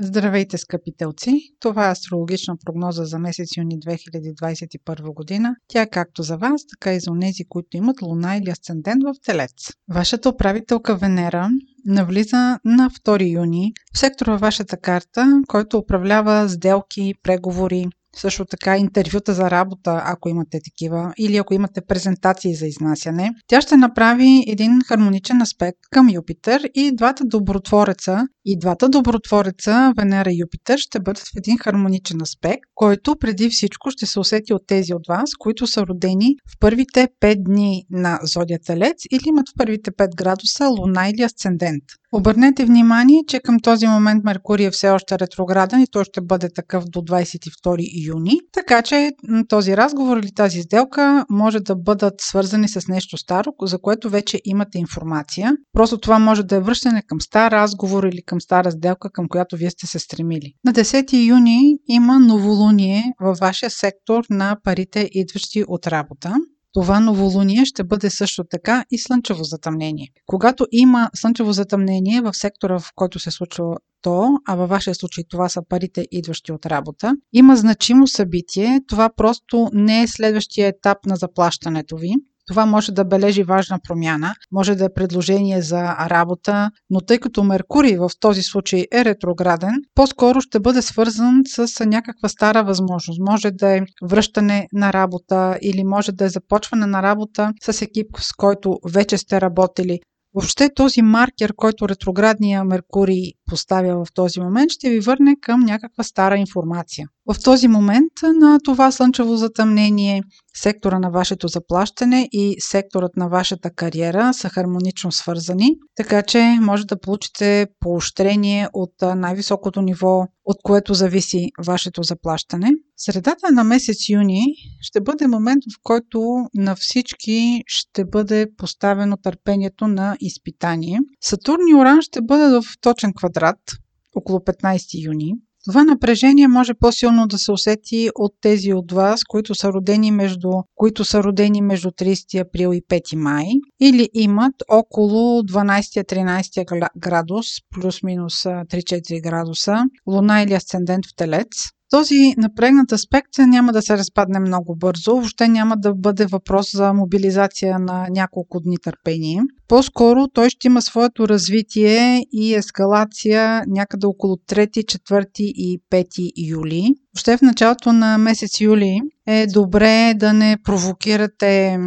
Здравейте, скъпи телци! Това е астрологична прогноза за месец юни 2021 година. Тя е както за вас, така и за онези, които имат луна или асцендент в Телец. Вашата управителка Венера навлиза на 2 юни в сектора във вашата карта, който управлява сделки, преговори, също така интервюта за работа, ако имате такива, или ако имате презентации за изнасяне. Тя ще направи един хармоничен аспект към Юпитер и двата добротвореца, и двата добротвореца, Венера и Юпитер, ще бъдат в един хармоничен аспект, който преди всичко ще се усети от тези от вас, които са родени в първите 5 дни на Зодия Телец или имат в първите 5 градуса Луна или Асцендент. Обърнете внимание, че към този момент Меркурий е все още ретрограден и той ще бъде такъв до 22 юни. Така че този разговор или тази сделка може да бъдат свързани с нещо старо, за което вече имате информация. Просто това може да е връщане към стар разговор или към стара сделка, към която вие сте се стремили. На 10 юни има новолуние във вашия сектор на парите, идващи от работа. Това новолуние ще бъде също така и слънчево затъмнение. Когато има слънчево затъмнение в сектора, в който се случва то, а във вашия случай това са парите, идващи от работа, има значимо събитие. Това просто не е следващия етап на заплащането ви. Това може да бележи важна промяна, може да е предложение за работа, но тъй като Меркурий в този случай е ретрограден, по-скоро ще бъде свързан с някаква стара възможност. Може да е връщане на работа или може да е започване на работа с екип, с който вече сте работили. Въобще този маркер, който ретроградния Меркурий поставя в този момент, ще ви върне към някаква стара информация. В този момент на това слънчево затъмнение, сектора на вашето заплащане и секторът на вашата кариера са хармонично свързани, така че може да получите поощрение от най-високото ниво, от което зависи вашето заплащане. Средата на месец юни ще бъде момент, в който на всички ще бъде поставено търпението на изпитание. Сатурн и Оран ще бъдат в точен квадрат около 15 юни. Това напрежение може по-силно да се усети от тези от вас, които са родени между, които са родени между 30 април и 5 май или имат около 12-13 градус, плюс-минус 3-4 градуса, луна или асцендент в телец. Този напрегнат аспект няма да се разпадне много бързо, въобще няма да бъде въпрос за мобилизация на няколко дни търпение. По-скоро той ще има своето развитие и ескалация някъде около 3, 4 и 5 юли. Въобще в началото на месец юли е добре да не провокирате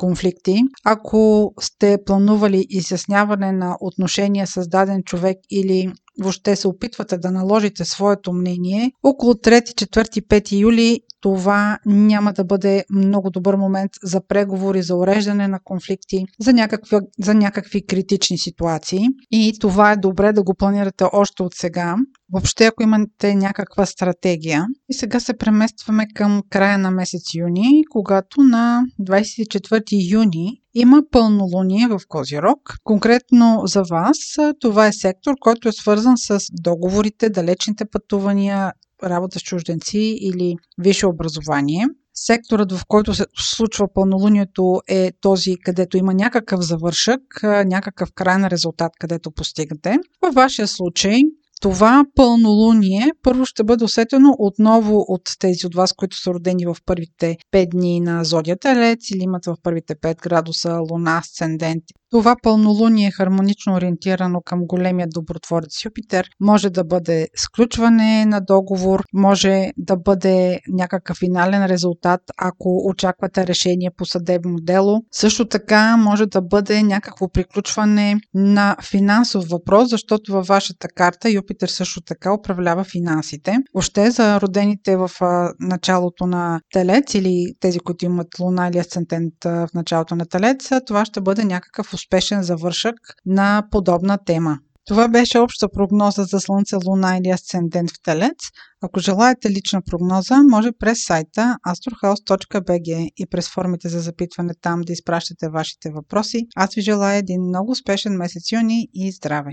конфликти. Ако сте планували изясняване на отношения с даден човек или въобще се опитвате да наложите своето мнение, около 3, 4, 5 юли това няма да бъде много добър момент за преговори, за уреждане на конфликти, за някакви, за някакви критични ситуации. И това е добре да го планирате още от сега. Въобще, ако имате някаква стратегия. И сега се преместваме към края на месец юни, когато на 24 юни има пълнолуние в Козирог. Конкретно за вас това е сектор, който е свързан с договорите, далечните пътувания, работа с чужденци или висше образование. Секторът, в който се случва пълнолунието е този, където има някакъв завършък, някакъв крайен резултат, където постигате. Във вашия случай това пълнолуние първо ще бъде усетено отново от тези от вас, които са родени в първите 5 дни на зодията Лец или имат в първите 5 градуса Луна, Асцендент това пълнолуние е хармонично ориентирано към големия добротворец Юпитер. Може да бъде сключване на договор, може да бъде някакъв финален резултат, ако очаквате решение по съдебно дело. Също така може да бъде някакво приключване на финансов въпрос, защото във вашата карта Юпитер също така управлява финансите. Още за родените в началото на Телец или тези, които имат Луна или Асцендент в началото на Телец, това ще бъде някакъв успешен завършък на подобна тема. Това беше обща прогноза за Слънце, Луна или Асцендент в Телец. Ако желаете лична прогноза, може през сайта astrohouse.bg и през формите за запитване там да изпращате вашите въпроси. Аз ви желая един много успешен месец юни и здраве!